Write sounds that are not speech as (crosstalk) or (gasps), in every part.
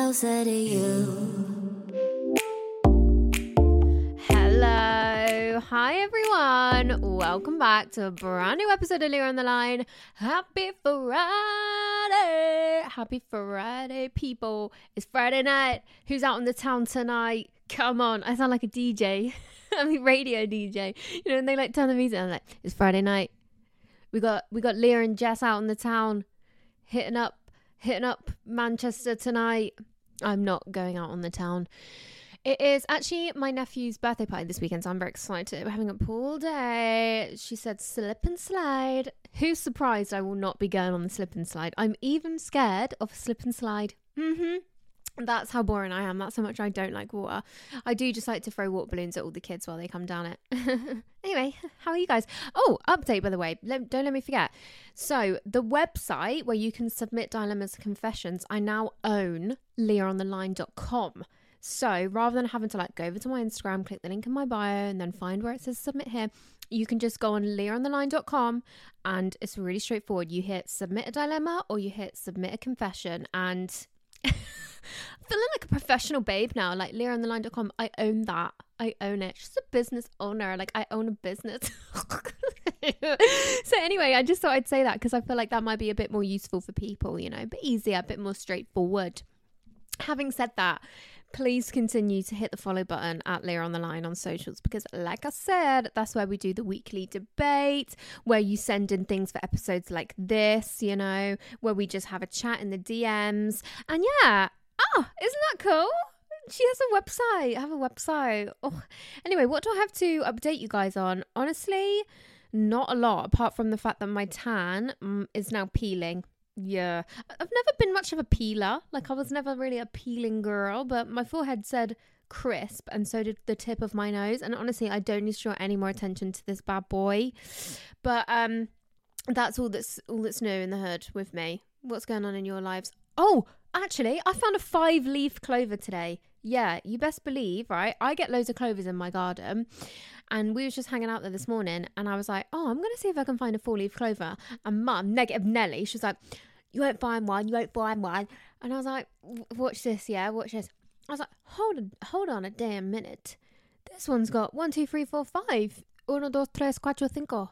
Closer to you. Hello. Hi, everyone. Welcome back to a brand new episode of Leah on the Line. Happy Friday. Happy Friday, people. It's Friday night. Who's out in the town tonight? Come on. I sound like a DJ. (laughs) I mean, radio DJ. You know, and they like turn the music on. I'm like, it's Friday night. We got we got Leah and Jess out in the town, hitting up hitting up Manchester tonight. I'm not going out on the town. It is actually my nephew's birthday party this weekend, so I'm very excited. We're having a pool day. She said slip and slide. Who's surprised I will not be going on the slip and slide? I'm even scared of slip and slide. Mm-hmm. That's how boring I am. That's how much I don't like water. I do just like to throw water balloons at all the kids while they come down it. (laughs) anyway, (laughs) how are you guys? Oh, update by the way. Let, don't let me forget. So, the website where you can submit dilemmas and confessions, I now own leahontheline.com. So, rather than having to like go over to my Instagram, click the link in my bio, and then find where it says submit here, you can just go on leahontheline.com and it's really straightforward. You hit submit a dilemma or you hit submit a confession and (laughs) feeling like a professional babe now. Like leahontheline.com, I own that. I own it. Just a business owner. Like I own a business. (laughs) so anyway, I just thought I'd say that because I feel like that might be a bit more useful for people, you know, a bit easier, a bit more straightforward. Having said that, please continue to hit the follow button at Leah on the Line on socials because, like I said, that's where we do the weekly debate, where you send in things for episodes like this, you know, where we just have a chat in the DMs. And yeah, oh, isn't that cool? She has a website. I have a website. Oh. Anyway, what do I have to update you guys on? Honestly, not a lot, apart from the fact that my tan mm, is now peeling. Yeah. I've never been much of a peeler. Like, I was never really a peeling girl, but my forehead said crisp, and so did the tip of my nose. And honestly, I don't need to draw any more attention to this bad boy. But, um, that's all that's all that's new in the hood with me. What's going on in your lives? Oh, actually, I found a five leaf clover today. Yeah, you best believe, right? I get loads of clovers in my garden. And we was just hanging out there this morning and I was like, oh, I'm going to see if I can find a four leaf clover. And mum, negative Nelly, she was like, you won't find one, you won't find one. And I was like, watch this, yeah, watch this. I was like, hold on, hold on a damn minute. This one's got one, two, three, four, five. Uno, dos, tres, cuatro, cinco.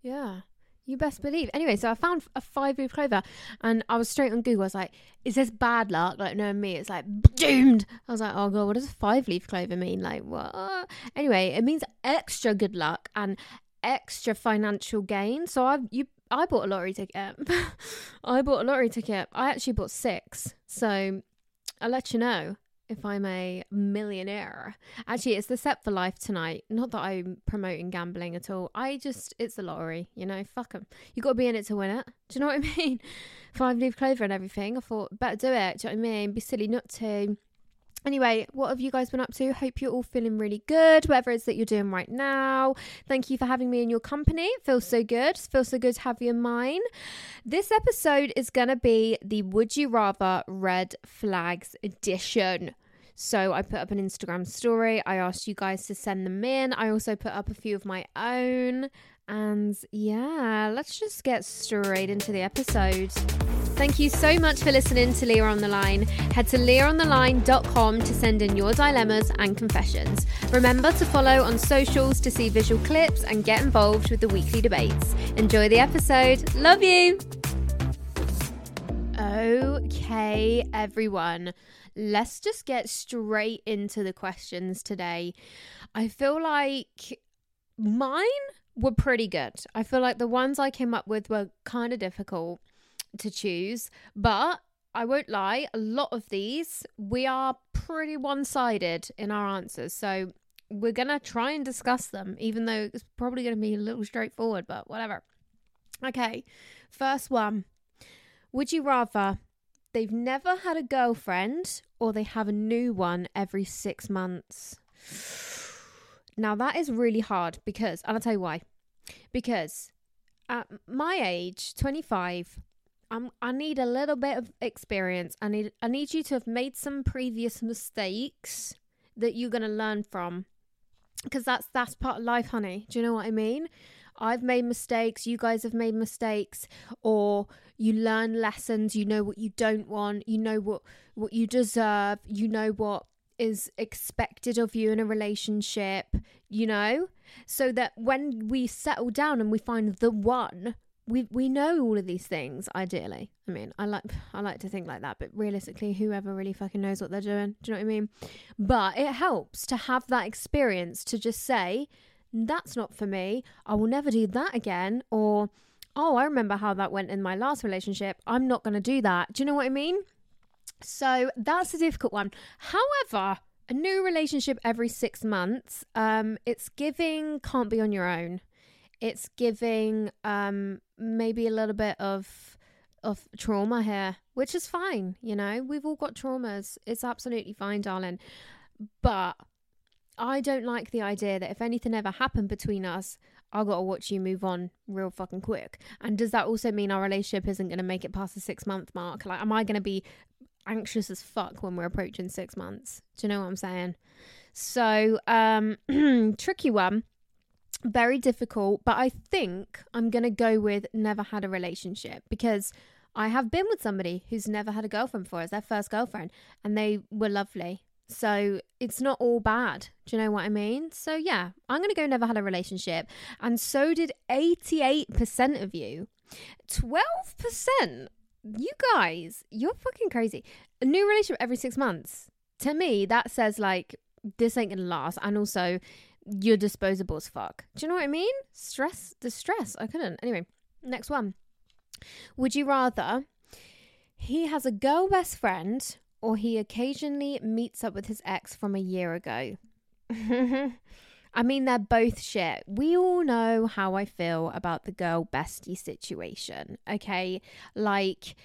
Yeah. You best believe. Anyway, so I found a five leaf clover and I was straight on Google. I was like, is this bad luck? Like, no, me, it's like doomed. I was like, oh God, what does five leaf clover mean? Like, what? Anyway, it means extra good luck and extra financial gain. So I you I bought a lottery ticket. (laughs) I bought a lottery ticket. I actually bought six. So I'll let you know if I'm a millionaire. Actually, it's the set for life tonight. Not that I'm promoting gambling at all. I just, it's a lottery, you know, fuck them. You got to be in it to win it. Do you know what I (laughs) mean? Five leaf clover and everything. I thought, better do it. Do you know what I mean? Be silly not to. Anyway, what have you guys been up to? Hope you're all feeling really good, whatever it is that you're doing right now. Thank you for having me in your company. It feels so good. It feels so good to have you in mine. This episode is going to be the Would You Rather Red Flags edition. So I put up an Instagram story. I asked you guys to send them in. I also put up a few of my own. And yeah, let's just get straight into the episode. Thank you so much for listening to Leah on the Line. Head to leahontheline.com to send in your dilemmas and confessions. Remember to follow on socials to see visual clips and get involved with the weekly debates. Enjoy the episode. Love you. Okay, everyone. Let's just get straight into the questions today. I feel like mine were pretty good. I feel like the ones I came up with were kind of difficult to choose, but I won't lie, a lot of these we are pretty one sided in our answers. So we're going to try and discuss them, even though it's probably going to be a little straightforward, but whatever. Okay, first one. Would you rather they've never had a girlfriend or they have a new one every six months? Now that is really hard because, and I'll tell you why. Because at my age, 25, I'm, I need a little bit of experience. I need I need you to have made some previous mistakes that you're gonna learn from, because that's that's part of life, honey. Do you know what I mean? I've made mistakes. You guys have made mistakes, or you learn lessons. You know what you don't want. You know what what you deserve. You know what is expected of you in a relationship, you know? So that when we settle down and we find the one, we we know all of these things ideally. I mean, I like I like to think like that, but realistically whoever really fucking knows what they're doing. Do you know what I mean? But it helps to have that experience to just say, that's not for me. I will never do that again or oh, I remember how that went in my last relationship. I'm not going to do that. Do you know what I mean? So that's a difficult one. However, a new relationship every six months, um, it's giving can't be on your own. It's giving um, maybe a little bit of of trauma here, which is fine. You know, we've all got traumas. It's absolutely fine, darling. But I don't like the idea that if anything ever happened between us, I gotta watch you move on real fucking quick. And does that also mean our relationship isn't gonna make it past the six month mark? Like, am I gonna be anxious as fuck when we're approaching six months. Do you know what I'm saying? So, um, (clears throat) tricky one, very difficult, but I think I'm going to go with never had a relationship because I have been with somebody who's never had a girlfriend before. It's their first girlfriend and they were lovely. So it's not all bad. Do you know what I mean? So yeah, I'm going to go never had a relationship. And so did 88% of you. 12% you guys, you're fucking crazy. A new relationship every six months. To me, that says like this ain't gonna last, and also you're disposable as fuck. Do you know what I mean? Stress, distress. I couldn't. Anyway, next one. Would you rather he has a girl best friend or he occasionally meets up with his ex from a year ago? (laughs) I mean, they're both shit. We all know how I feel about the girl bestie situation, okay? Like,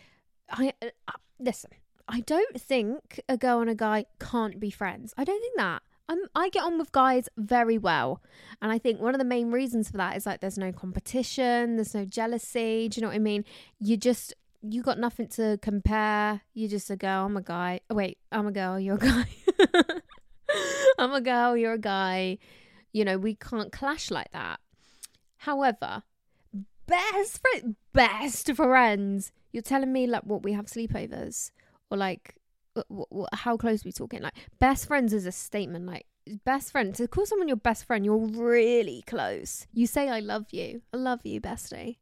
I uh, listen, I don't think a girl and a guy can't be friends. I don't think that. I'm, I get on with guys very well. And I think one of the main reasons for that is like there's no competition, there's no jealousy. Do you know what I mean? You just, you got nothing to compare. You're just a girl, I'm a guy. Oh, wait, I'm a girl, you're a guy. (laughs) I'm a girl, you're a guy. You know, we can't clash like that. However, best friend, best friends. You're telling me like what we have sleepovers or like uh, w- how close we talking? Like best friends is a statement. Like best friend to call someone your best friend, you're really close. You say I love you. I love you, bestie.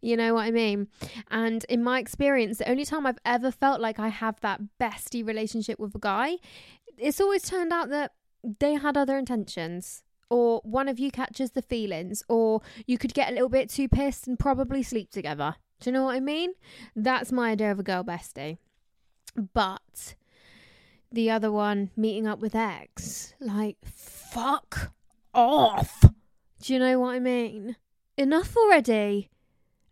You know what I mean? And in my experience, the only time I've ever felt like I have that bestie relationship with a guy, it's always turned out that they had other intentions or one of you catches the feelings, or you could get a little bit too pissed and probably sleep together. Do you know what I mean? That's my idea of a girl bestie. But the other one, meeting up with ex, like, fuck off. Do you know what I mean? Enough already.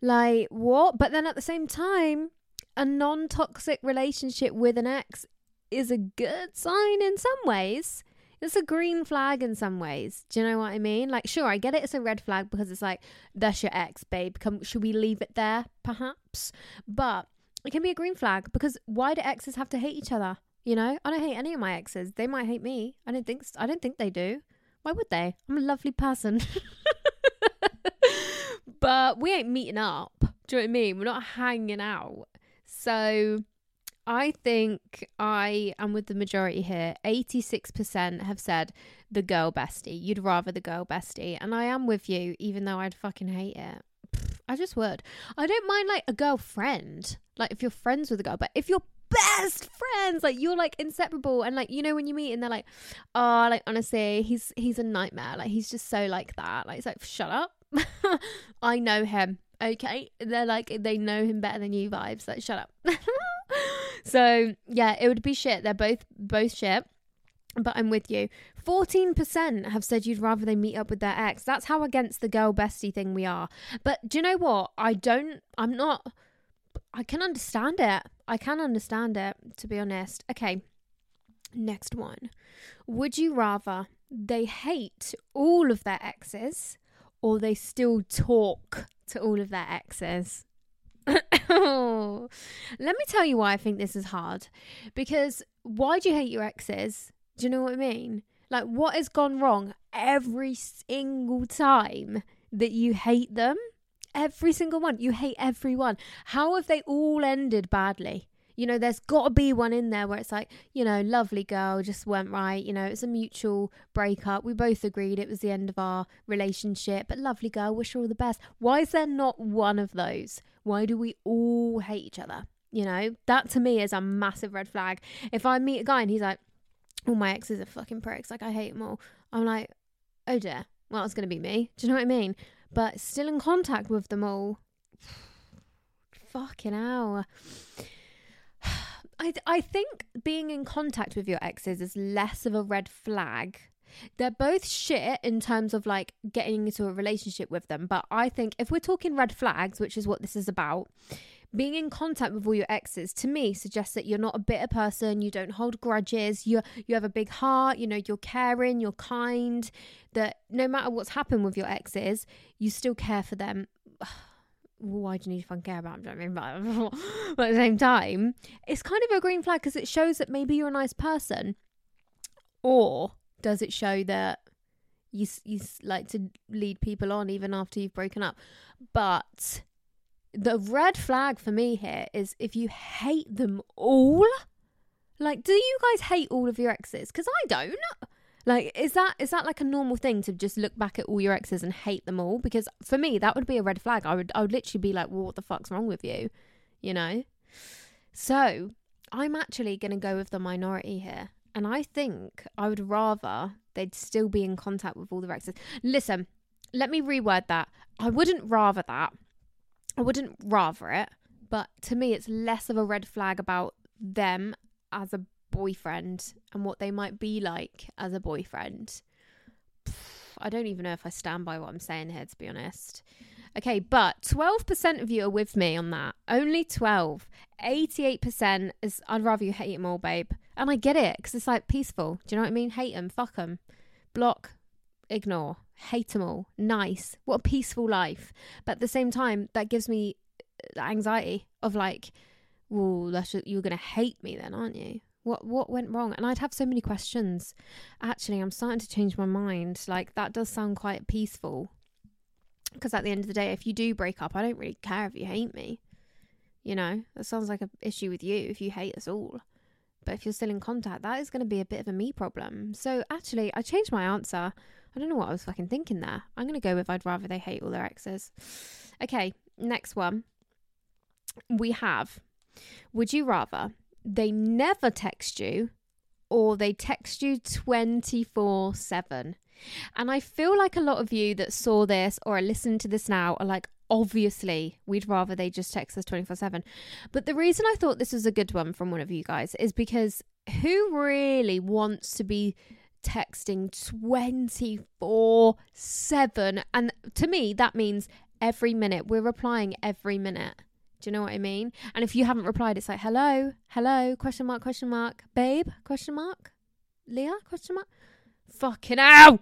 Like, what? But then at the same time, a non toxic relationship with an ex is a good sign in some ways it's a green flag in some ways. Do you know what I mean? Like, sure, I get it. It's a red flag because it's like that's your ex, babe. Come, should we leave it there, perhaps? But it can be a green flag because why do exes have to hate each other? You know, I don't hate any of my exes. They might hate me. I don't think. I don't think they do. Why would they? I'm a lovely person. (laughs) but we ain't meeting up. Do you know what I mean? We're not hanging out. So I think I am with the majority here. 86% have said the girl bestie. You'd rather the girl bestie. And I am with you, even though I'd fucking hate it. I just would. I don't mind like a girlfriend, like if you're friends with a girl, but if you're best friends, like you're like inseparable, and like you know when you meet and they're like, oh, like honestly, he's he's a nightmare. Like he's just so like that. Like it's like shut up. I know him. Okay, they're like they know him better than you. Vibes like shut up. (laughs) so yeah, it would be shit. They're both both shit. But I'm with you. 14% have said you'd rather they meet up with their ex. That's how against the girl bestie thing we are. But do you know what? I don't, I'm not, I can understand it. I can understand it, to be honest. Okay, next one. Would you rather they hate all of their exes or they still talk to all of their exes? (coughs) Let me tell you why I think this is hard. Because why do you hate your exes? Do you know what I mean? Like, what has gone wrong every single time that you hate them? Every single one. You hate everyone. How have they all ended badly? You know, there's got to be one in there where it's like, you know, lovely girl, just went right. You know, it's a mutual breakup. We both agreed it was the end of our relationship, but lovely girl, wish her all the best. Why is there not one of those? Why do we all hate each other? You know, that to me is a massive red flag. If I meet a guy and he's like, all my exes are fucking pricks. Like I hate them all. I'm like, oh dear. Well, it's gonna be me. Do you know what I mean? But still in contact with them all. (sighs) fucking hell. I I think being in contact with your exes is less of a red flag. They're both shit in terms of like getting into a relationship with them, but I think if we're talking red flags, which is what this is about, being in contact with all your exes to me suggests that you're not a bitter person you don't hold grudges you you have a big heart you know you're caring you're kind that no matter what's happened with your exes you still care for them (sighs) why do you need to fucking care about (laughs) but, but at the same time, it's kind of a green flag because it shows that maybe you're a nice person, or does it show that you you like to lead people on even after you've broken up? But the red flag for me here is if you hate them all. Like, do you guys hate all of your exes? Because I don't. Like, is that is that like a normal thing to just look back at all your exes and hate them all? Because for me, that would be a red flag. I would I would literally be like, well, what the fuck's wrong with you? You know. So I'm actually to go with the minority here, and I think I would rather they'd still be in contact with all the exes. Listen, let me reword that. I wouldn't rather that. I wouldn't rather it, but to me, it's less of a red flag about them as a boyfriend and what they might be like as a boyfriend. I don't even know if I stand by what I'm saying here, to be honest. Okay, but 12% of you are with me on that. Only 12. 88% is, I'd rather you hate them all, babe. And I get it, because it's like peaceful. Do you know what I mean? Hate them, fuck them. Block, ignore hate them all. Nice. What a peaceful life. But at the same time, that gives me uh, the anxiety of like, well, you're going to hate me then, aren't you? What what went wrong? And I'd have so many questions. Actually, I'm starting to change my mind. Like that does sound quite peaceful. Because at the end of the day, if you do break up, I don't really care if you hate me. You know, that sounds like an issue with you if you hate us all. But if you're still in contact, that is going to be a bit of a me problem. So actually, I changed my answer. I don't know what I was fucking thinking there. I'm going to go with I'd rather they hate all their exes. Okay, next one. We have Would you rather they never text you or they text you 24 7? And I feel like a lot of you that saw this or are listening to this now are like, obviously, we'd rather they just text us 24 7. But the reason I thought this was a good one from one of you guys is because who really wants to be texting 24 7. And to me, that means every minute. We're replying every minute. Do you know what I mean? And if you haven't replied, it's like, hello, hello, question mark, question mark, babe, question mark, Leah, question mark. Fucking hell!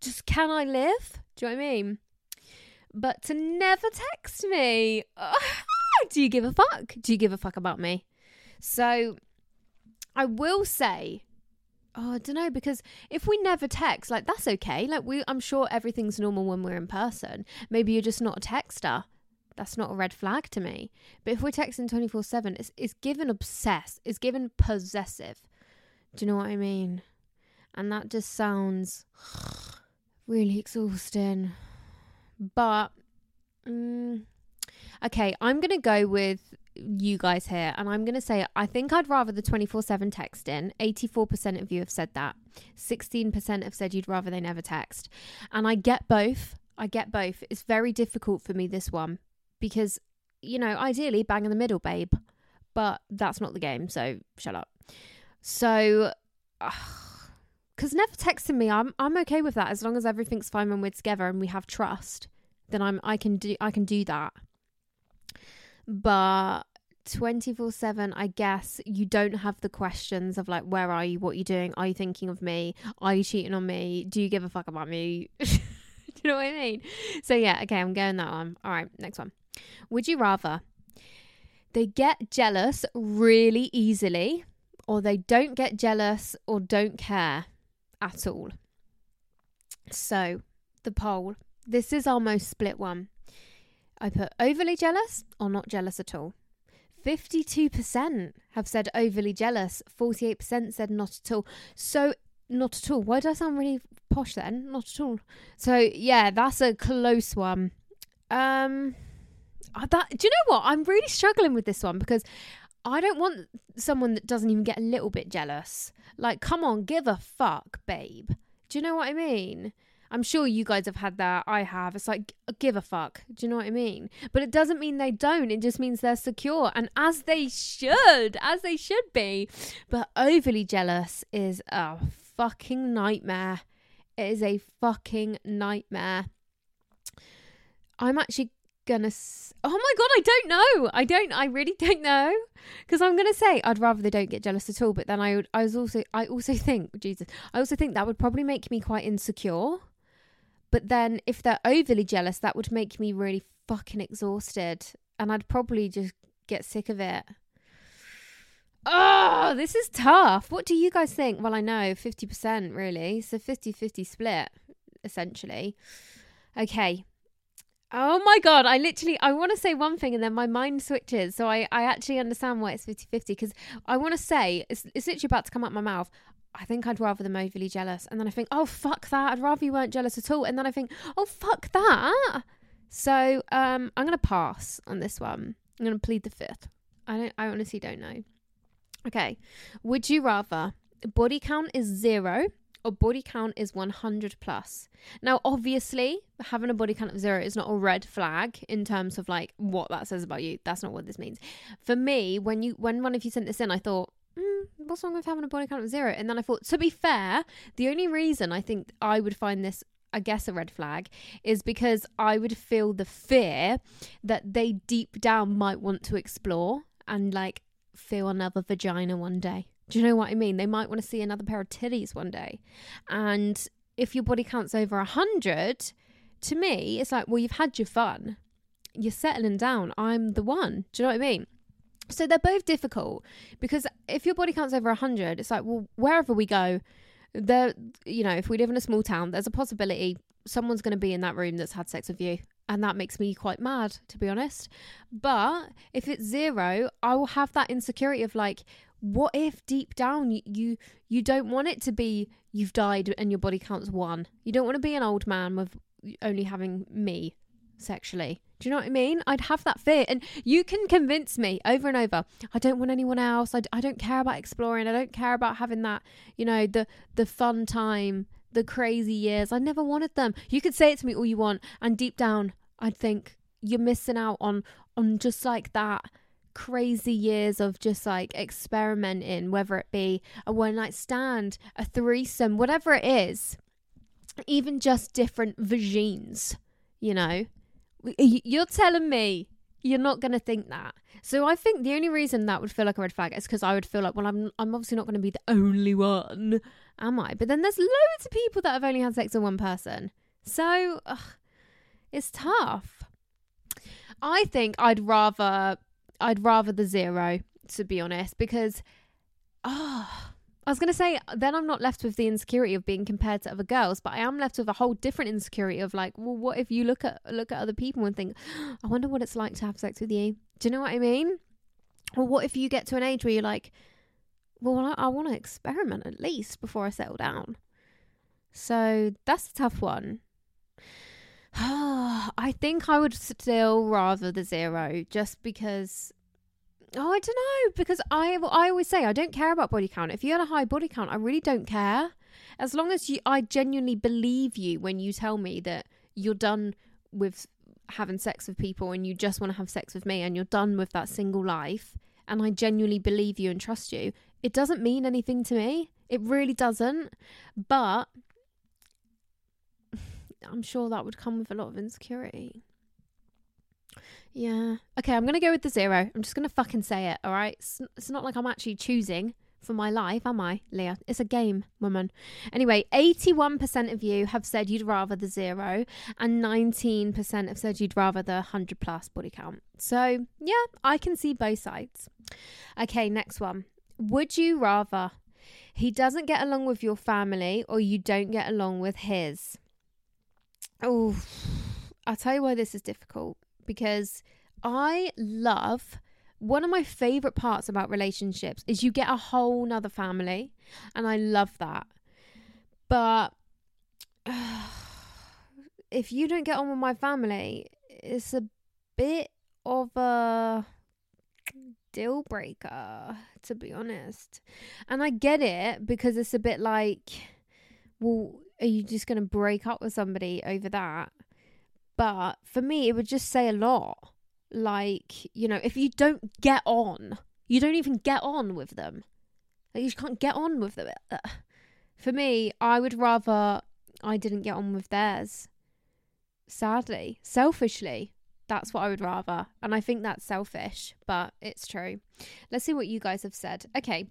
Just can I live? Do you know what I mean? But to never text me. (laughs) do you give a fuck? Do you give a fuck about me? So I will say, oh, I don't know, because if we never text, like that's okay. Like we, I'm sure everything's normal when we're in person. Maybe you're just not a texter. That's not a red flag to me. But if we're texting 24 7, it's, it's given obsessed, it's given possessive. Do you know what I mean? And that just sounds (sighs) really exhausting. But, mm, okay, I'm going to go with you guys here and I'm going to say I think I'd rather the 24/7 texting. 84% of you have said that. 16% have said you'd rather they never text. And I get both. I get both. It's very difficult for me this one because you know, ideally bang in the middle, babe. But that's not the game, so shut up. So (sighs) cuz never texting me, I'm I'm okay with that. As long as everything's fine when we're together and we have trust. Then I'm I can do I can do that. But 24 7 i guess you don't have the questions of like where are you? What are you doing? Are you thinking of me? Are you cheating on me? Do you give a fuck about me? (laughs) Do you know what i mean? So yeah okay i'm going that one. All right next one would you rather they get jealous really easily or they don't get jealous or don't care at all so the poll this is our most split one I put overly jealous or not jealous at all. 52% have said overly jealous, 48% said not at all. So, not at all. Why do I sound really posh then? Not at all. So, yeah, that's a close one. Um, that do you know what? I'm really struggling with this one because I don't want someone that doesn't even get a little bit jealous. Like, come on, give a fuck, babe. Do you know what I mean? I'm sure you guys have had that. I have. It's like, give a fuck. Do you know what I mean? But it doesn't mean they don't. It just means they're secure. And as they should, as they should be. But overly jealous is a fucking nightmare. It is a fucking nightmare. I'm actually gonna s- oh my god i don't know i don't i really don't know because i'm gonna say i'd rather they don't get jealous at all but then i would i was also i also think jesus i also think that would probably make me quite insecure but then if they're overly jealous, that would make me really fucking exhausted. And I'd probably just get sick of it. Oh, this is tough. What do you guys think? Well, I know 50% really. So 50 50 split, essentially. Okay. Oh my god, I literally I want to say one thing and then my mind switches. So I, I actually understand why it's 50-50 because I want to say it's, it's literally about to come out my mouth. I think I'd rather them overly jealous. And then I think, oh, fuck that. I'd rather you weren't jealous at all. And then I think, oh, fuck that. So um, I'm going to pass on this one. I'm going to plead the fifth. I don't. I honestly don't know. Okay. Would you rather body count is zero or body count is 100 plus? Now, obviously, having a body count of zero is not a red flag in terms of like what that says about you. That's not what this means. For me, when you when one of you sent this in, I thought mm, what's wrong with having a body count of zero? And then I thought, to be fair, the only reason I think I would find this I guess a red flag is because I would feel the fear that they deep down might want to explore and like feel another vagina one day. Do you know what I mean? They might want to see another pair of titties one day. And if your body count's over a hundred, to me, it's like, well, you've had your fun. You're settling down. I'm the one. Do you know what I mean? So they're both difficult because if your body count's over 100, it's like, well, wherever we go, there, you know, if we live in a small town, there's a possibility someone's going to be in that room that's had sex with you. And that makes me quite mad, to be honest. But if it's zero, I will have that insecurity of like, what if deep down you, you don't want it to be you've died and your body counts one. You don't want to be an old man with only having me sexually. Do you know what I mean? I'd have that fear. And you can convince me over and over. I don't want anyone else. I, I don't care about exploring. I don't care about having that, you know, the, the fun time, the crazy years. I never wanted them. You could say it to me all you want. And deep down, I'd think you're missing out on, on just like that crazy years of just like experimenting, whether it be a one night stand, a threesome, whatever it is, even just different vagines, you know? You're telling me you're not going to think that. So I think the only reason that would feel like a red flag is because I would feel like, well, I'm I'm obviously not going to be the only one, am I? But then there's loads of people that have only had sex with one person, so ugh, it's tough. I think I'd rather I'd rather the zero to be honest because oh, I was gonna say then I'm not left with the insecurity of being compared to other girls, but I am left with a whole different insecurity of like, well, what if you look at look at other people and think, I wonder what it's like to have sex with you. Do you know what I mean? Or what if you get to an age where you're like, well, I, I want to experiment at least before I settle down. So that's a tough one. (sighs) I think I would still rather the zero just because Oh, I don't know because I I always say I don't care about body count. If you had a high body count, I really don't care. As long as you, I genuinely believe you when you tell me that you're done with having sex with people and you just want to have sex with me and you're done with that single life, and I genuinely believe you and trust you. It doesn't mean anything to me. It really doesn't. But I'm sure that would come with a lot of insecurity. Yeah. Okay, I'm going to go with the zero. I'm just going to fucking say it, all right? It's, it's not like I'm actually choosing for my life, am I, Leah? It's a game, woman. Anyway, 81% of you have said you'd rather the zero, and 19% have said you'd rather the 100 plus body count. So, yeah, I can see both sides. Okay, next one. Would you rather he doesn't get along with your family or you don't get along with his? Oh, I'll tell you why this is difficult because I love one of my favorite parts about relationships is you get a whole nother family, and I love that. But uh, (sighs) if you don't get on with my family, it's a bit of a deal breaker, to be honest. And I get it because it's a bit like, well, are you just going to break up with somebody over that? But for me, it would just say a lot. Like, you know, if you don't get on, you don't even get on with them. Like, you can't get on with them. (sighs) For me, I would rather I didn't get on with theirs. Sadly, selfishly, that's what I would rather. And I think that's selfish, but it's true. Let's see what you guys have said. Okay,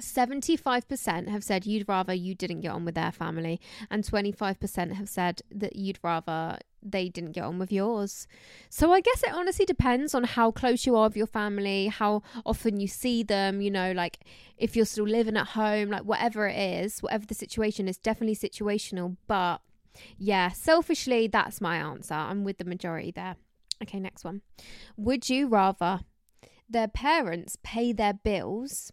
75% have said you'd rather you didn't get on with their family, and 25% have said that you'd rather they didn't get on with yours. So I guess it honestly depends on how close you are with your family, how often you see them, you know, like if you're still living at home, like whatever it is, whatever the situation is, definitely situational. But yeah, selfishly, that's my answer. I'm with the majority there. Okay, next one. Would you rather their parents pay their bills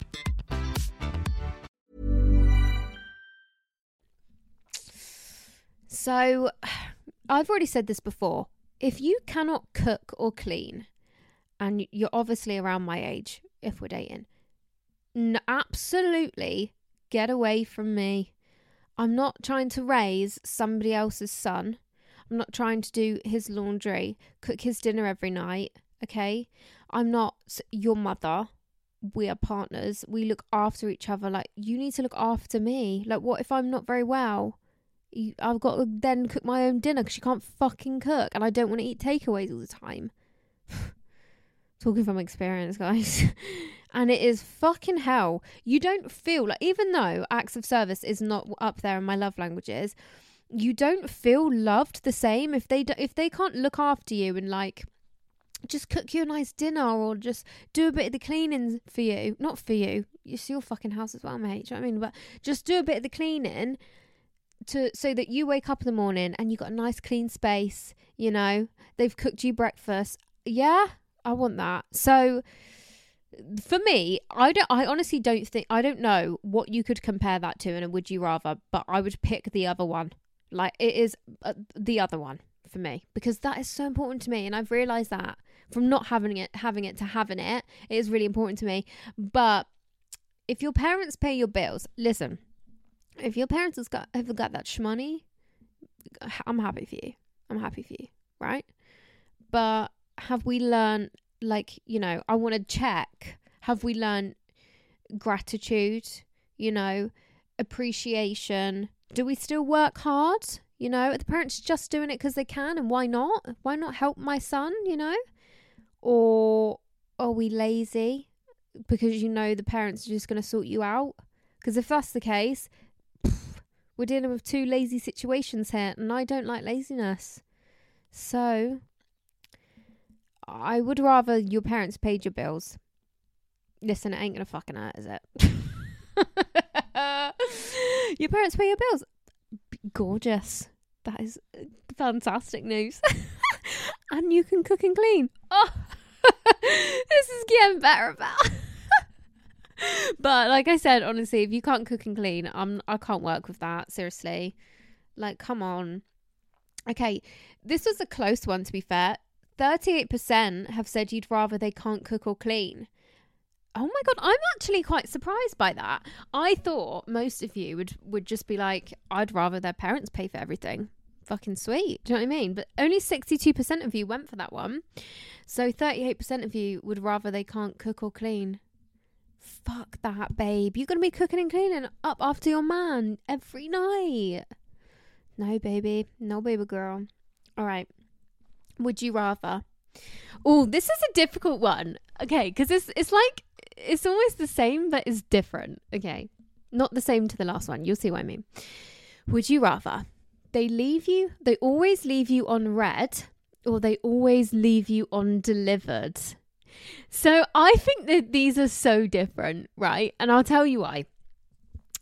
So, (sighs) I've already said this before. If you cannot cook or clean, and you're obviously around my age, if we're dating, absolutely get away from me. I'm not trying to raise somebody else's son. I'm not trying to do his laundry, cook his dinner every night, okay? I'm not your mother. We are partners. We look after each other. Like, you need to look after me. Like, what if I'm not very well? I've got to then cook my own dinner because you can't fucking cook, and I don't want to eat takeaways all the time. (laughs) Talking from experience, guys. (laughs) and it is fucking hell. You don't feel like, even though acts of service is not up there in my love languages, you don't feel loved the same if they do, if they can't look after you and like just cook you a nice dinner or just do a bit of the cleaning for you. Not for you. It's your fucking house as well, mate. Do you know what I mean? But just do a bit of the cleaning to so that you wake up in the morning and you got a nice clean space, you know. They've cooked you breakfast. Yeah, I want that. So for me, I don't I honestly don't think I don't know what you could compare that to in a would you rather, but I would pick the other one. Like it is uh, the other one for me because that is so important to me and I've realized that from not having it having it to having it, it is really important to me. But if your parents pay your bills, listen, if your parents has got have got that shmoney, I'm happy for you. I'm happy for you, right? But have we learned like, you know, I want to check, have we learned gratitude, you know, appreciation? Do we still work hard? You know, are the parents just doing it because they can and why not? Why not help my son, you know? Or are we lazy because you know the parents are just going to sort you out? Because if that's the case, we're dealing with two lazy situations here, and I don't like laziness. So, I would rather your parents paid your bills. Listen, it ain't gonna fucking hurt, is it? (laughs) your parents pay your bills. Gorgeous. That is uh, fantastic news. (laughs) and you can cook and clean. Oh, (laughs) this is getting better about. But like I said, honestly, if you can't cook and clean, I'm I can't work with that. Seriously, like come on. Okay, this was a close one to be fair. Thirty-eight percent have said you'd rather they can't cook or clean. Oh my god, I'm actually quite surprised by that. I thought most of you would would just be like, I'd rather their parents pay for everything. Fucking sweet. Do you know what I mean? But only 62% of you went for that one. So 38% of you would rather they can't cook or clean. Fuck that, babe. You're going to be cooking and cleaning up after your man every night. No, baby. No, baby girl. All right. Would you rather? Oh, this is a difficult one. Okay, because it's it's like it's almost the same, but it's different. Okay, not the same to the last one. You'll see what I mean. Would you rather they leave you? They always leave you on read, or they always leave you on delivered. So I think that these are so different, right? And I'll tell you why.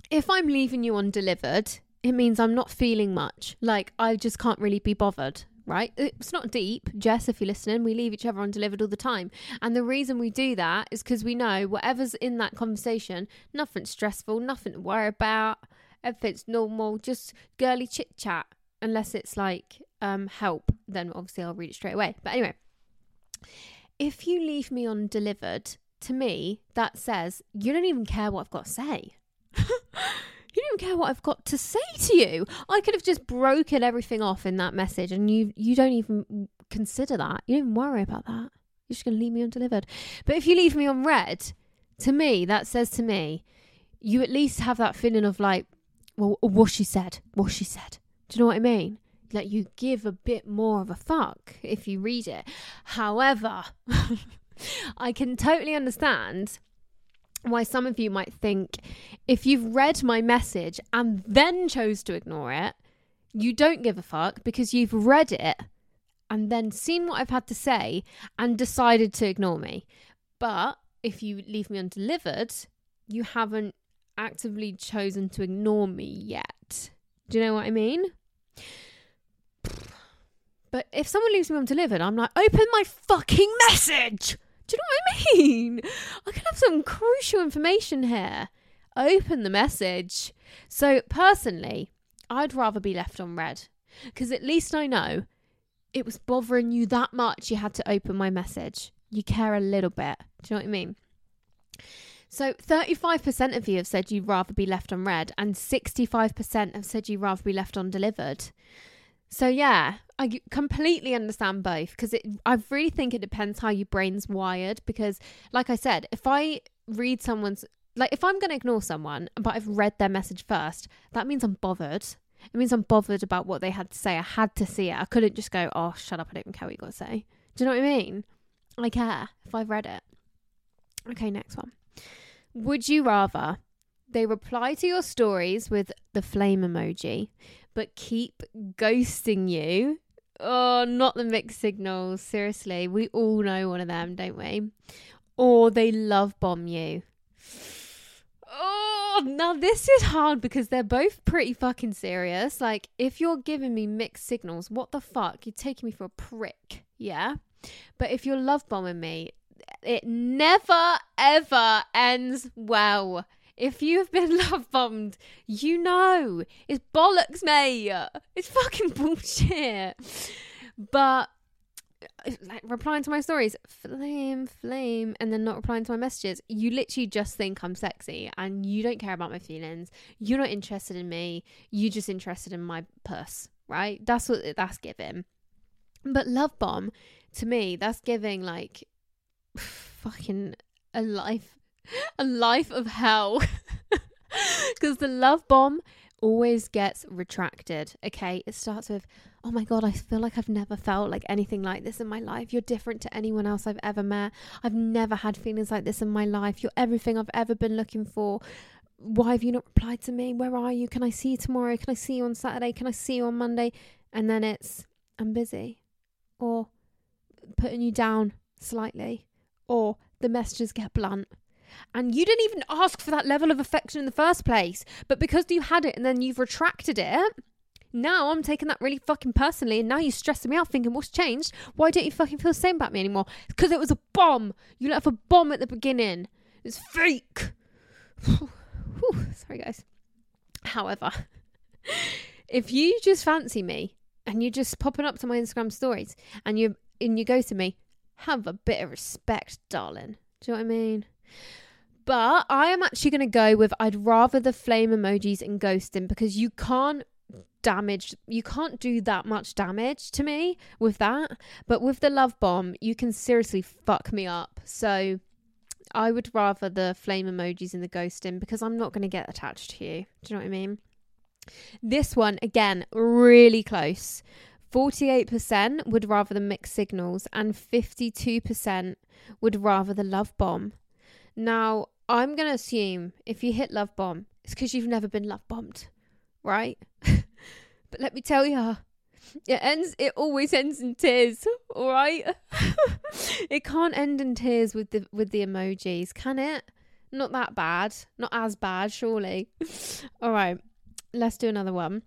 If I'm leaving you on delivered, it means I'm not feeling much. Like I just can't really be bothered, right? It's not deep. Jess, if you're listening, we leave each other undelivered all the time. And the reason we do that is because we know whatever's in that conversation, nothing stressful, nothing to worry about, everything's normal, just girly chit chat. Unless it's like um, help, then obviously I'll read it straight away. But anyway, if you leave me undelivered, to me, that says you don't even care what I've got to say. (laughs) you don't even care what I've got to say to you. I could have just broken everything off in that message, and you you don't even consider that. You don't even worry about that. You're just going to leave me undelivered. But if you leave me on read, to me, that says to me, you at least have that feeling of like, well, what she said, what she said. Do you know what I mean? Like you give a bit more of a fuck if you read it. However, (laughs) I can totally understand why some of you might think if you've read my message and then chose to ignore it, you don't give a fuck because you've read it and then seen what I've had to say and decided to ignore me. But if you leave me undelivered, you haven't actively chosen to ignore me yet. Do you know what I mean? But if someone leaves me undelivered, I'm like, open my fucking message. Do you know what I mean? (laughs) I could have some crucial information here. Open the message. So, personally, I'd rather be left on read because at least I know it was bothering you that much you had to open my message. You care a little bit. Do you know what I mean? So, 35% of you have said you'd rather be left on read, and 65% have said you'd rather be left undelivered. So yeah, I completely understand both because I really think it depends how your brain's wired. Because, like I said, if I read someone's like if I'm going to ignore someone, but I've read their message first, that means I'm bothered. It means I'm bothered about what they had to say. I had to see it. I couldn't just go, "Oh, shut up! I don't even care what you got to say." Do you know what I mean? I care if I've read it. Okay, next one. Would you rather they reply to your stories with the flame emoji, but keep ghosting you? Oh, not the mixed signals. Seriously, we all know one of them, don't we? Or they love bomb you. Oh, now this is hard because they're both pretty fucking serious. Like, if you're giving me mixed signals, what the fuck? You're taking me for a prick, yeah? But if you're love bombing me, it never ever ends well. If you've been (laughs) love bombed, you know it's bollocks, mate. It's fucking (laughs) bullshit. But like replying to my stories, flame, flame, and then not replying to my messages, you literally just think I'm sexy and you don't care about my feelings. You're not interested in me. You're just interested in my purse, right? That's what that's giving. But love bomb, to me, that's giving like (sighs) fucking a life, a life of hell. (laughs) Because the love bomb always gets retracted. Okay, it starts with, oh my God, I feel like I've never felt like anything like this in my life. You're different to anyone else I've ever met. I've never had feelings like this in my life. You're everything I've ever been looking for. Why have you not replied to me? Where are you? Can I see you tomorrow? Can I see you on Saturday? Can I see you on Monday? And then it's, I'm busy. Or putting you down slightly. Or the messages get blunt. And you didn't even ask for that level of affection in the first place. But because you had it and then you've retracted it, now I'm taking that really fucking personally, and now you're stressing me out thinking, what's changed? Why don't you fucking feel the same about me anymore? Because it was a bomb. You let off a bomb at the beginning. It's fake. (sighs) Sorry, guys. However, (laughs) if you just fancy me and you're just popping up to my Instagram stories and you and you go to me, have a bit of respect, darling. Do you know what I mean? But I am actually going to go with I'd rather the flame emojis and ghosting because you can't damage you can't do that much damage to me with that. But with the love bomb you can seriously fuck me up. So i would rather the flame emojis and the ghosting because i'm not going to get attached to you. Do you know what i mean? This one again really close. 48% would rather the mixed signals and 52% would rather the love bomb now i'm going to assume if you hit love bomb it's because you've never been love bombed right (laughs) But let me tell you, it ends. It always ends in tears. All right. (laughs) it can't end in tears with the with the emojis, can it? Not that bad. Not as bad, surely. (laughs) all right. Let's do another one.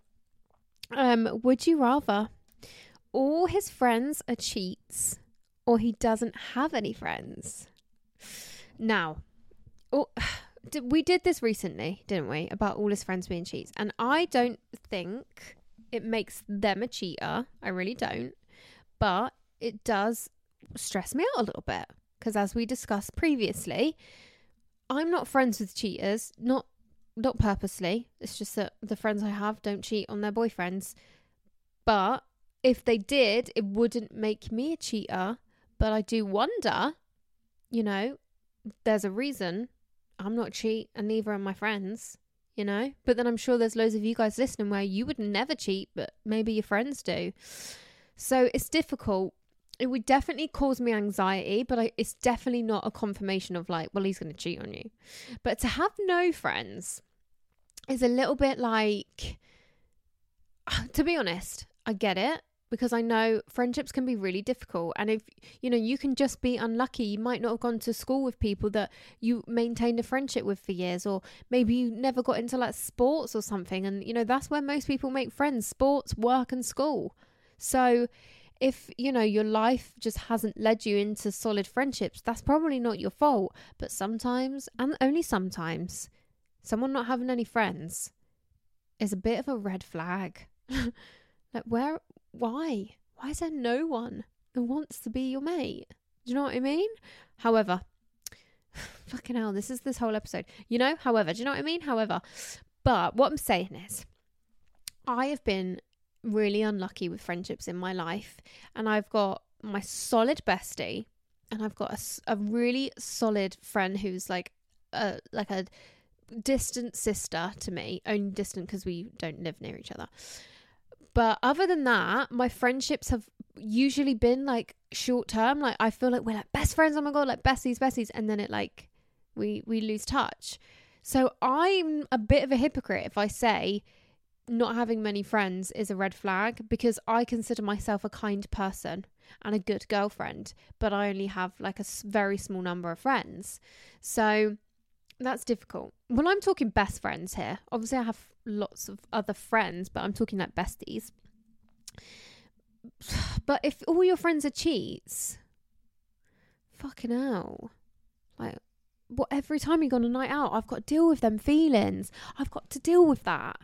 Um, would you rather all his friends are cheats or he doesn't have any friends? Now, oh, (sighs) we did this recently, didn't we? About all his friends being cheats. And I don't think it makes them a cheater. I really don't. But it does stress me out a little bit because as we discussed previously, I'm not friends with cheaters, not not purposely. It's just that the friends I have don't cheat on their boyfriends. But if they did, it wouldn't make me a cheater. But I do wonder, you know, there's a reason I'm not cheat and neither are my friends you know? But then I'm sure there's loads of you guys listening where you would never cheat, but maybe your friends do. So it's difficult. It would definitely cause me anxiety, but I, it's definitely not a confirmation of like, well, he's going to cheat on you. But to have no friends is a little bit like, (sighs) to be honest, I get it because I know friendships can be really difficult. And if, you know, you can just be unlucky. You might not have gone to school with people that you maintained a friendship with for years, or maybe you never got into like sports or something. And, you know, that's where most people make friends sports, work, and school. So, if you know your life just hasn't led you into solid friendships, that's probably not your fault. But sometimes, and only sometimes, someone not having any friends is a bit of a red flag. (laughs) like where why? Why is there no one who wants to be your mate? Do you know what I mean? However, (sighs) fucking hell, this is this whole episode. You know, however, do you know what I mean? However, but what I'm saying is, I have been really unlucky with friendships in my life, and I've got my solid bestie, and I've got a, a really solid friend who's like a like a distant sister to me, only distant because we don't live near each other. But other than that, my friendships have usually been like short term. Like I feel like we're like best friends. Oh my god, like besties, besties, and then it like we we lose touch. So I'm a bit of a hypocrite if I say not having many friends is a red flag because I consider myself a kind person and a good girlfriend, but I only have like a very small number of friends. So that's difficult. When I'm talking best friends here, obviously I have lots of other friends, but I'm talking like besties. (sighs) But if all your friends are cheats, fucking hell. Like, what every time you go on a night out, I've got to deal with them feelings. I've got to deal with that.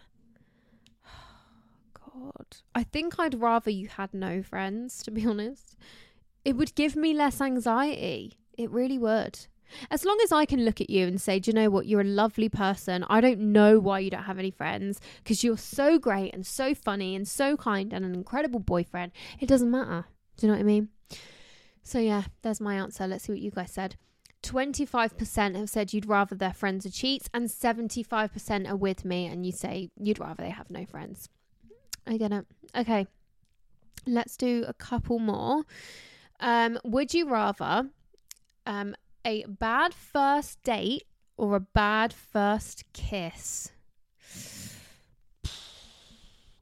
(sighs) God. I think I'd rather you had no friends, to be honest. It would give me less anxiety. It really would. As long as I can look at you and say, do you know what? You're a lovely person. I don't know why you don't have any friends because you're so great and so funny and so kind and an incredible boyfriend. It doesn't matter. Do you know what I mean? So, yeah, there's my answer. Let's see what you guys said. 25% have said you'd rather their friends are cheats, and 75% are with me, and you say you'd rather they have no friends. I get it. Okay, let's do a couple more. Um, would you rather um, a bad first date or a bad first kiss?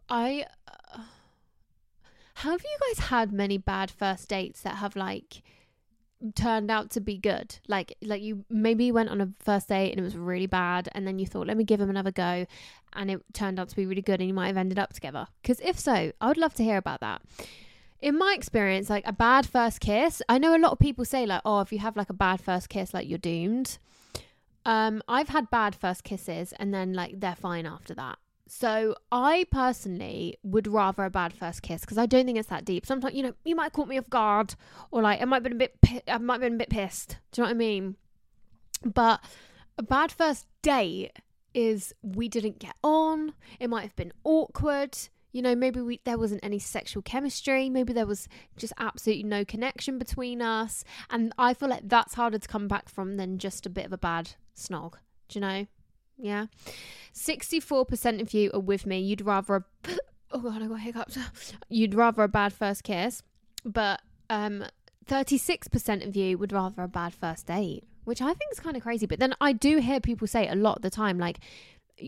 I. Uh, have you guys had many bad first dates that have like turned out to be good like like you maybe went on a first date and it was really bad and then you thought let me give him another go and it turned out to be really good and you might have ended up together because if so i would love to hear about that in my experience like a bad first kiss i know a lot of people say like oh if you have like a bad first kiss like you're doomed um i've had bad first kisses and then like they're fine after that so I personally would rather a bad first kiss because I don't think it's that deep. Sometimes you know you might caught me off guard, or like I might have been a bit, I might have been a bit pissed. Do you know what I mean? But a bad first date is we didn't get on. It might have been awkward. You know, maybe we there wasn't any sexual chemistry. Maybe there was just absolutely no connection between us. And I feel like that's harder to come back from than just a bit of a bad snog. Do you know? Yeah. 64% of you are with me. You'd rather a Oh god, I got hiccups. You'd rather a bad first kiss, but um 36% of you would rather a bad first date, which I think is kind of crazy. But then I do hear people say a lot of the time like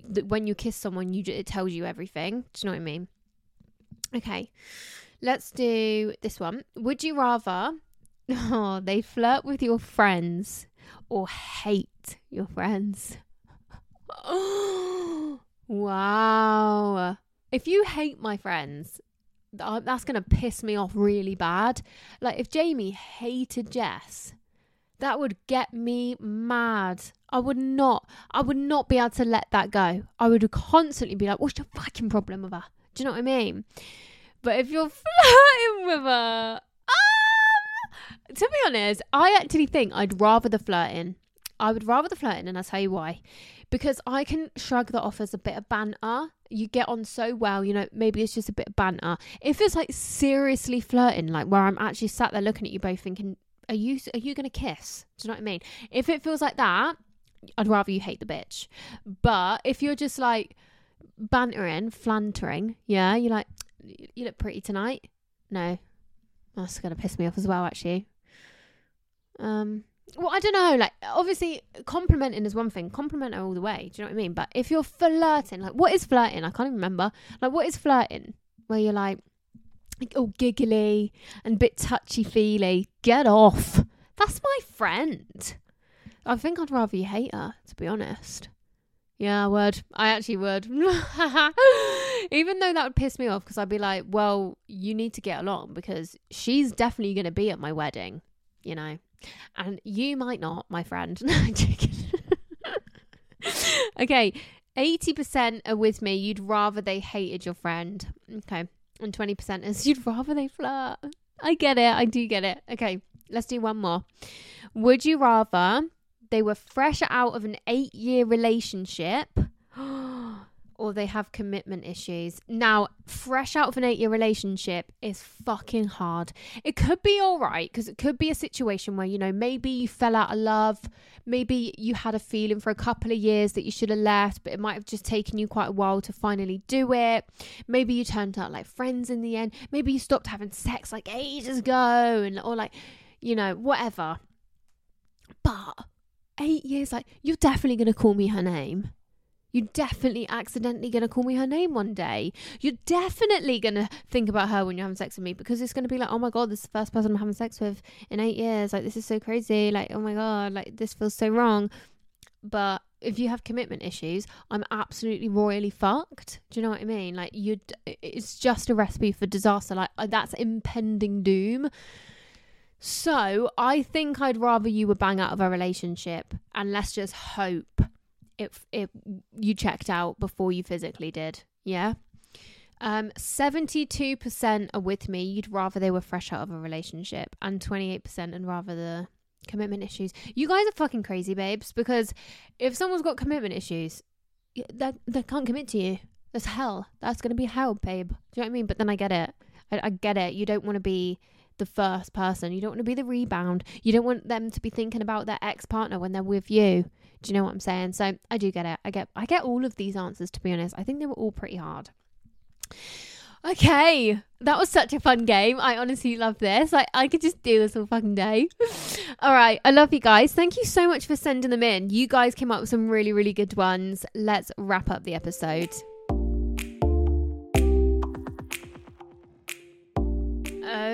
that when you kiss someone, you it tells you everything. Do you know what I mean? Okay. Let's do this one. Would you rather (laughs) oh, they flirt with your friends or hate your friends? Oh, (gasps) wow. If you hate my friends, uh, that's going to piss me off really bad. Like, if Jamie hated Jess, that would get me mad. I would not, I would not be able to let that go. I would constantly be like, what's your fucking problem with her? Do you know what I mean? But if you're (laughs) flirting with her, um, to be honest, I actually think I'd rather the flirting. I would rather the flirting, and I'll tell you why. Because I can shrug that off as a bit of banter. You get on so well, you know, maybe it's just a bit of banter. If it's like seriously flirting, like where I'm actually sat there looking at you both thinking, are you are you gonna kiss? Do you know what I mean? If it feels like that, I'd rather you hate the bitch. But if you're just like bantering, flantering, yeah, you're like, you look pretty tonight. No, that's gonna piss me off as well, actually. Um, well, I don't know. Like, obviously, complimenting is one thing. Compliment all the way. Do you know what I mean? But if you're flirting, like, what is flirting? I can't even remember. Like, what is flirting? Where you're like, like all giggly and a bit touchy feely. Get off. That's my friend. I think I'd rather you hate her, to be honest. Yeah, I would. I actually would. (laughs) Even though that would piss me off because I'd be like, well, you need to get along because she's definitely going to be at my wedding, you know. And you might not, my friend. (laughs) (laughs) Okay, 80% are with me. You'd rather they hated your friend. Okay. And 20% is you'd rather they flirt. I get it. I do get it. Okay, let's do one more. Would you rather they were fresh out of an eight year relationship (gasps) or they have commitment issues. Now, fresh out of an eight year relationship is fucking hard. It could be all right because it could be a situation where, you know, maybe you fell out of love, maybe you had a feeling for a couple of years that you should have left, but it might have just taken you quite a while to finally do it. Maybe you turned out like friends in the end. Maybe you stopped having sex like ages ago, and or like, you know, whatever. But eight years, like, you're definitely going to call me her name. You're definitely accidentally going to call me her name one day. You're definitely going to think about her when you're having sex with me because it's going to be like, oh my God, this is the first person I'm having sex with in eight years. Like, this is so crazy. Like, oh my God, like, this feels so wrong. But if you have commitment issues, I'm absolutely royally fucked. Do you know what I mean? Like, you, it's just a recipe for disaster. Like, uh, that's impending doom. So I think I'd rather you were bang out of a relationship and let's just hope if if you checked out before you physically did. Yeah. Um, 72% are with me. You'd rather they were fresh out of a relationship, and 28% and rather the commitment issues. You guys are fucking crazy, babes, because if someone's got commitment issues, they, they can't commit to you. That's hell. That's going to be hell, babe. Do you know what I mean? But then I get it. I, I get it. You don't want to be the first person. You don't want to be the rebound. You don't want them to be thinking about their ex partner when they're with you. Do you know what I'm saying? So I do get it. I get I get all of these answers to be honest. I think they were all pretty hard. Okay, that was such a fun game. I honestly love this. Like I could just do this all fucking day. (laughs) all right, I love you guys. Thank you so much for sending them in. You guys came up with some really really good ones. Let's wrap up the episode.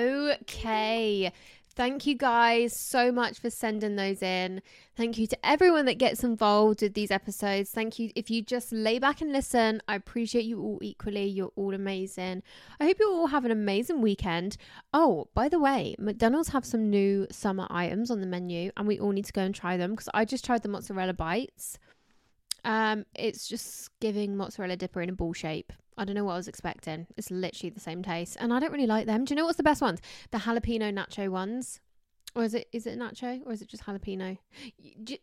Okay. Thank you guys so much for sending those in. Thank you to everyone that gets involved with these episodes. Thank you. If you just lay back and listen, I appreciate you all equally. You're all amazing. I hope you all have an amazing weekend. Oh, by the way, McDonald's have some new summer items on the menu, and we all need to go and try them because I just tried the mozzarella bites. Um, it's just giving mozzarella dipper in a ball shape. I don't know what I was expecting. It's literally the same taste, and I don't really like them. Do you know what's the best ones? The jalapeno nacho ones, or is it is it nacho or is it just jalapeno?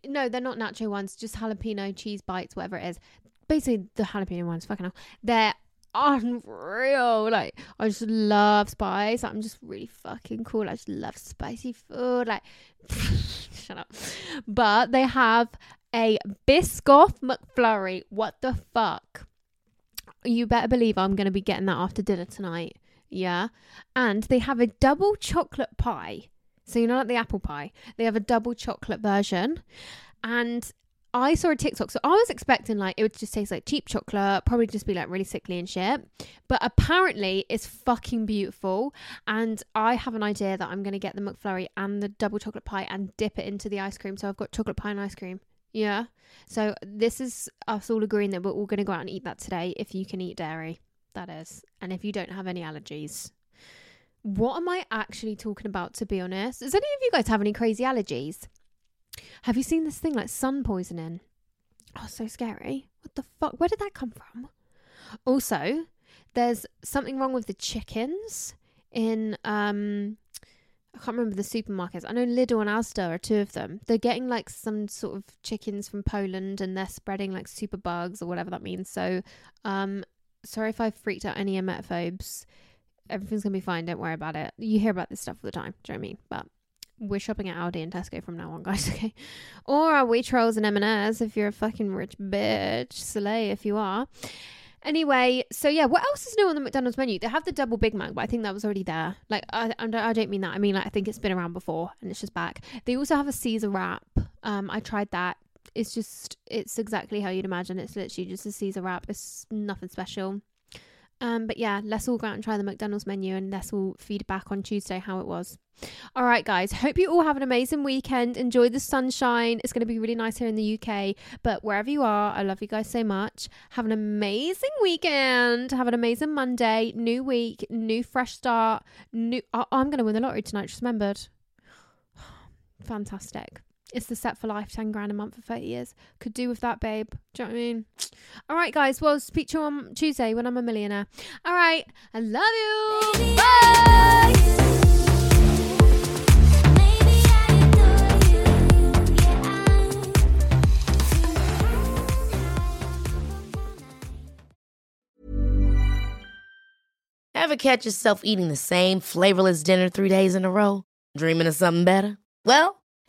No, they're not nacho ones. Just jalapeno cheese bites, whatever it is. Basically, the jalapeno ones. Fucking hell, they're unreal. Like I just love spice. I'm just really fucking cool. I just love spicy food. Like (laughs) shut up. But they have a Biscoff McFlurry. What the fuck? you better believe I'm going to be getting that after dinner tonight. Yeah. And they have a double chocolate pie. So, you know, like the apple pie, they have a double chocolate version. And I saw a TikTok, so I was expecting like it would just taste like cheap chocolate, probably just be like really sickly and shit. But apparently, it's fucking beautiful. And I have an idea that I'm going to get the McFlurry and the double chocolate pie and dip it into the ice cream. So I've got chocolate pie and ice cream. Yeah. So this is us all agreeing that we're all going to go out and eat that today if you can eat dairy. That is. And if you don't have any allergies. What am I actually talking about, to be honest? Does any of you guys have any crazy allergies? Have you seen this thing like sun poisoning? Oh, so scary. What the fuck? Where did that come from? Also, there's something wrong with the chickens in um I can't remember the supermarkets. I know Lidl and Asda are two of them. They're getting like some sort of chickens from Poland and they're spreading like super bugs or whatever that means. So, um, sorry if I've freaked out any emetophobes. Everything's gonna be fine. Don't worry about it. You hear about this stuff all the time. Do you know I mean? But we're shopping at Aldi and Tesco from now on, (laughs) guys. Okay, or are Waitrose and M&S if you're a fucking rich bitch. Slay if you are. Anyway, so yeah, what else is new on the McDonald's menu? They have the double Big Mac, but I think that was already there. Like, I, I don't mean that. I mean, like, I think it's been around before and it's just back. They also have a Caesar wrap. Um, I tried that. It's just, it's exactly how you'd imagine. It's literally just a Caesar wrap. It's nothing special. Um, but yeah, let's all go out and try the McDonald's menu and let's all feed back on Tuesday how it was. All right, guys. Hope you all have an amazing weekend. Enjoy the sunshine. It's going to be really nice here in the UK. But wherever you are, I love you guys so much. Have an amazing weekend. Have an amazing Monday. New week, new fresh start. New. Oh, I'm going to win the lottery tonight. Just remembered. (sighs) Fantastic. It's the set for life, 10 grand a month for 30 years. Could do with that, babe. Do you know what I mean? (sniffs) All right, guys. Well, speak to you on Tuesday when I'm a millionaire. All right. I love you. Bye. Ever catch yourself eating the same flavorless dinner three days in a row? Dreaming of something better? Well,